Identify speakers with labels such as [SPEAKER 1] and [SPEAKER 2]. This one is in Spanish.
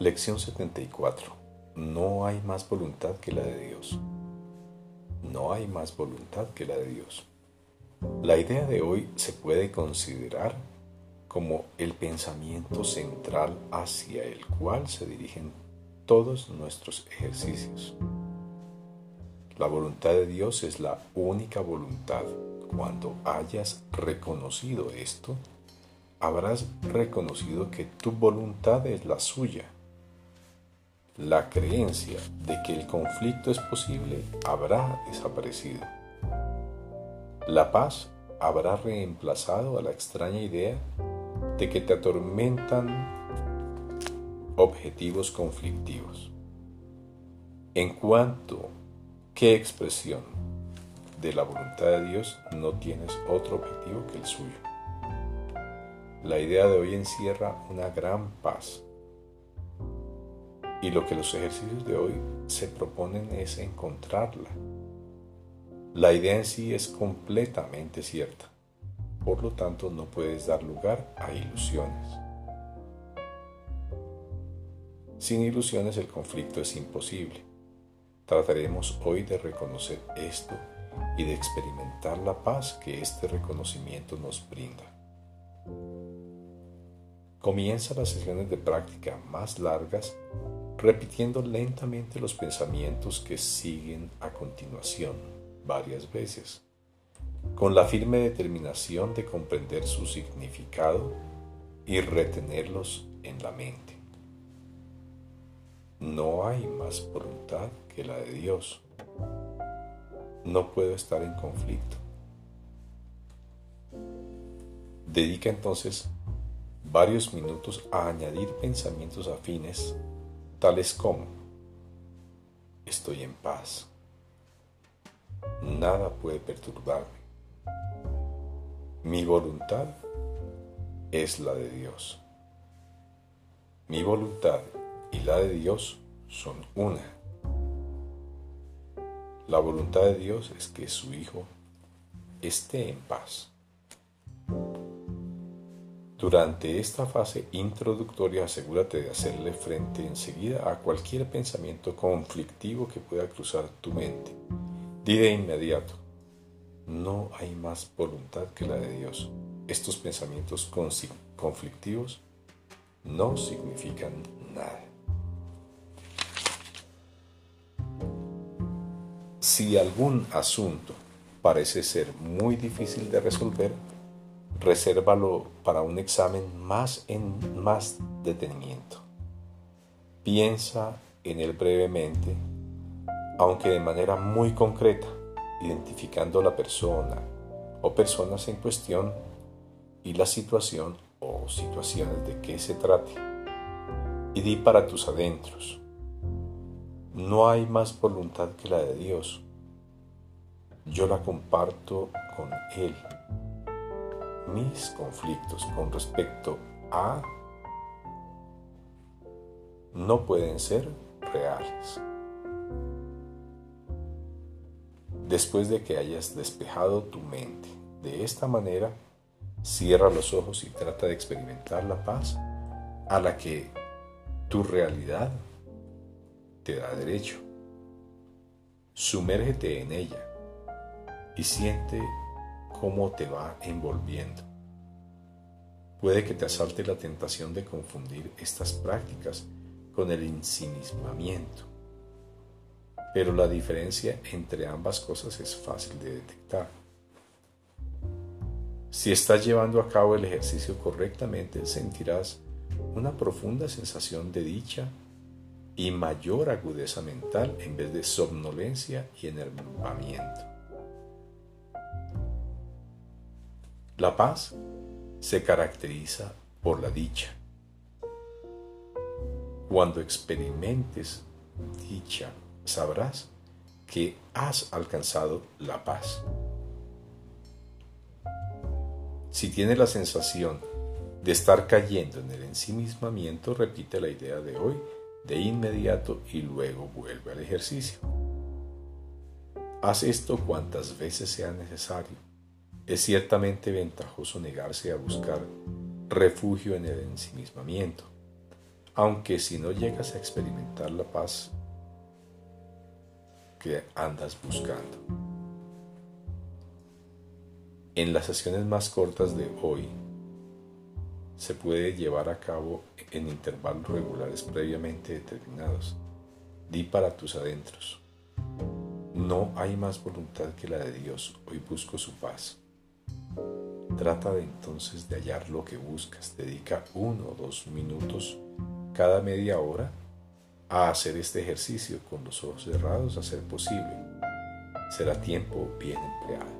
[SPEAKER 1] Lección 74. No hay más voluntad que la de Dios. No hay más voluntad que la de Dios. La idea de hoy se puede considerar como el pensamiento central hacia el cual se dirigen todos nuestros ejercicios. La voluntad de Dios es la única voluntad. Cuando hayas reconocido esto, habrás reconocido que tu voluntad es la suya. La creencia de que el conflicto es posible habrá desaparecido. La paz habrá reemplazado a la extraña idea de que te atormentan objetivos conflictivos. En cuanto qué expresión de la voluntad de Dios no tienes otro objetivo que el suyo. La idea de hoy encierra una gran paz. Y lo que los ejercicios de hoy se proponen es encontrarla. La idea en sí es completamente cierta. Por lo tanto, no puedes dar lugar a ilusiones. Sin ilusiones el conflicto es imposible. Trataremos hoy de reconocer esto y de experimentar la paz que este reconocimiento nos brinda. Comienza las sesiones de práctica más largas repitiendo lentamente los pensamientos que siguen a continuación varias veces, con la firme determinación de comprender su significado y retenerlos en la mente. No hay más voluntad que la de Dios. No puedo estar en conflicto. Dedica entonces varios minutos a añadir pensamientos afines, tales como, estoy en paz, nada puede perturbarme, mi voluntad es la de Dios, mi voluntad y la de Dios son una. La voluntad de Dios es que su Hijo esté en paz. Durante esta fase introductoria asegúrate de hacerle frente enseguida a cualquier pensamiento conflictivo que pueda cruzar tu mente. Di de inmediato, no hay más voluntad que la de Dios. Estos pensamientos conflictivos no significan nada. Si algún asunto parece ser muy difícil de resolver, resérvalo para un examen más en más detenimiento. Piensa en él brevemente, aunque de manera muy concreta, identificando la persona o personas en cuestión y la situación o situaciones de que se trate. Y di para tus adentros, no hay más voluntad que la de Dios. Yo la comparto con Él mis conflictos con respecto a no pueden ser reales. Después de que hayas despejado tu mente de esta manera, cierra los ojos y trata de experimentar la paz a la que tu realidad te da derecho. Sumérgete en ella y siente cómo te va envolviendo. Puede que te asalte la tentación de confundir estas prácticas con el ensimismamiento, pero la diferencia entre ambas cosas es fácil de detectar. Si estás llevando a cabo el ejercicio correctamente, sentirás una profunda sensación de dicha y mayor agudeza mental en vez de somnolencia y enervamiento. La paz se caracteriza por la dicha. Cuando experimentes dicha, sabrás que has alcanzado la paz. Si tienes la sensación de estar cayendo en el ensimismamiento, repite la idea de hoy de inmediato y luego vuelve al ejercicio. Haz esto cuantas veces sea necesario es ciertamente ventajoso negarse a buscar refugio en el ensimismamiento, aunque si no llegas a experimentar la paz que andas buscando. En las sesiones más cortas de hoy se puede llevar a cabo en intervalos regulares previamente determinados. Di para tus adentros. No hay más voluntad que la de Dios. Hoy busco su paz. Trata de entonces de hallar lo que buscas. Dedica uno o dos minutos cada media hora a hacer este ejercicio con los ojos cerrados a ser posible. Será tiempo bien empleado.